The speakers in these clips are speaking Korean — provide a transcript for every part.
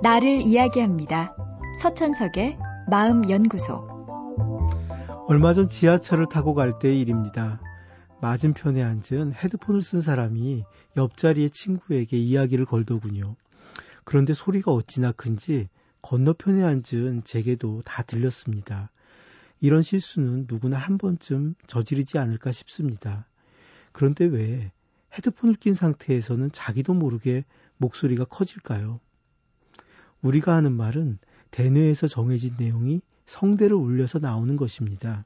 나를 이야기합니다. 서천석의 마음연구소. 얼마 전 지하철을 타고 갈 때의 일입니다. 맞은편에 앉은 헤드폰을 쓴 사람이 옆자리의 친구에게 이야기를 걸더군요. 그런데 소리가 어찌나 큰지 건너편에 앉은 제게도 다 들렸습니다. 이런 실수는 누구나 한 번쯤 저지르지 않을까 싶습니다. 그런데 왜 헤드폰을 낀 상태에서는 자기도 모르게 목소리가 커질까요? 우리가 하는 말은 대뇌에서 정해진 내용이 성대를 울려서 나오는 것입니다.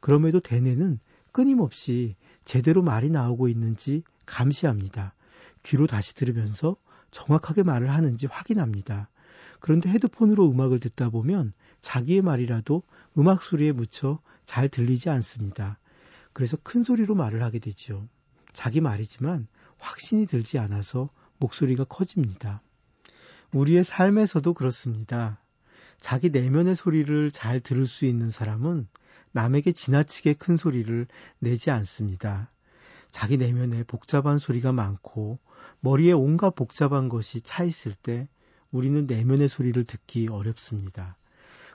그럼에도 대뇌는 끊임없이 제대로 말이 나오고 있는지 감시합니다. 귀로 다시 들으면서 정확하게 말을 하는지 확인합니다. 그런데 헤드폰으로 음악을 듣다 보면 자기의 말이라도 음악 소리에 묻혀 잘 들리지 않습니다. 그래서 큰 소리로 말을 하게 되죠. 자기 말이지만 확신이 들지 않아서 목소리가 커집니다. 우리의 삶에서도 그렇습니다. 자기 내면의 소리를 잘 들을 수 있는 사람은 남에게 지나치게 큰 소리를 내지 않습니다. 자기 내면에 복잡한 소리가 많고 머리에 온갖 복잡한 것이 차 있을 때 우리는 내면의 소리를 듣기 어렵습니다.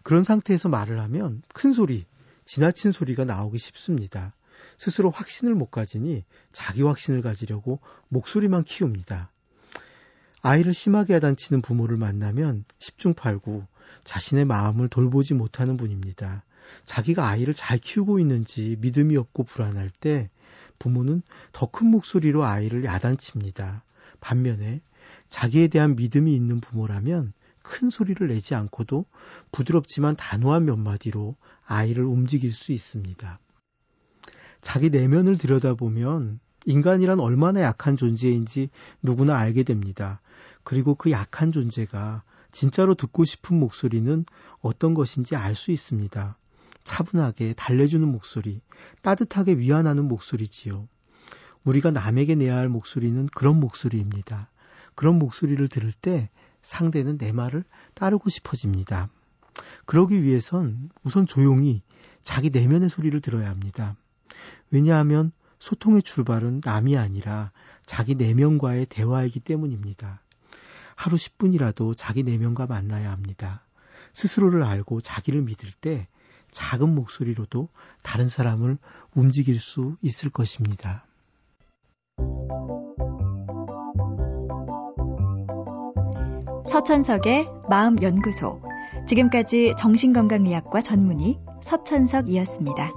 그런 상태에서 말을 하면 큰 소리, 지나친 소리가 나오기 쉽습니다. 스스로 확신을 못 가지니 자기 확신을 가지려고 목소리만 키웁니다. 아이를 심하게 야단치는 부모를 만나면 10중 8구 자신의 마음을 돌보지 못하는 분입니다. 자기가 아이를 잘 키우고 있는지 믿음이 없고 불안할 때 부모는 더 큰 목소리로 아이를 야단칩니다. 반면에 자기에 대한 믿음이 있는 부모라면 큰 소리를 내지 않고도 부드럽지만 단호한 몇 마디로 아이를 움직일 수 있습니다. 자기 내면을 들여다보면 인간이란 얼마나 약한 존재인지 누구나 알게 됩니다. 그리고 그 약한 존재가 진짜로 듣고 싶은 목소리는 어떤 것인지 알 수 있습니다. 차분하게 달래주는 목소리, 따뜻하게 위안하는 목소리지요. 우리가 남에게 내야 할 목소리는 그런 목소리입니다. 그런 목소리를 들을 때 상대는 내 말을 따르고 싶어집니다. 그러기 위해선 우선 조용히 자기 내면의 소리를 들어야 합니다. 왜냐하면 소통의 출발은 남이 아니라 자기 내면과의 대화이기 때문입니다. 하루 10분이라도 자기 내면과 만나야 합니다. 스스로를 알고 자기를 믿을 때 작은 목소리로도 다른 사람을 움직일 수 있을 것입니다. 서천석의 마음연구소. 지금까지 정신건강의학과 전문의 서천석이었습니다.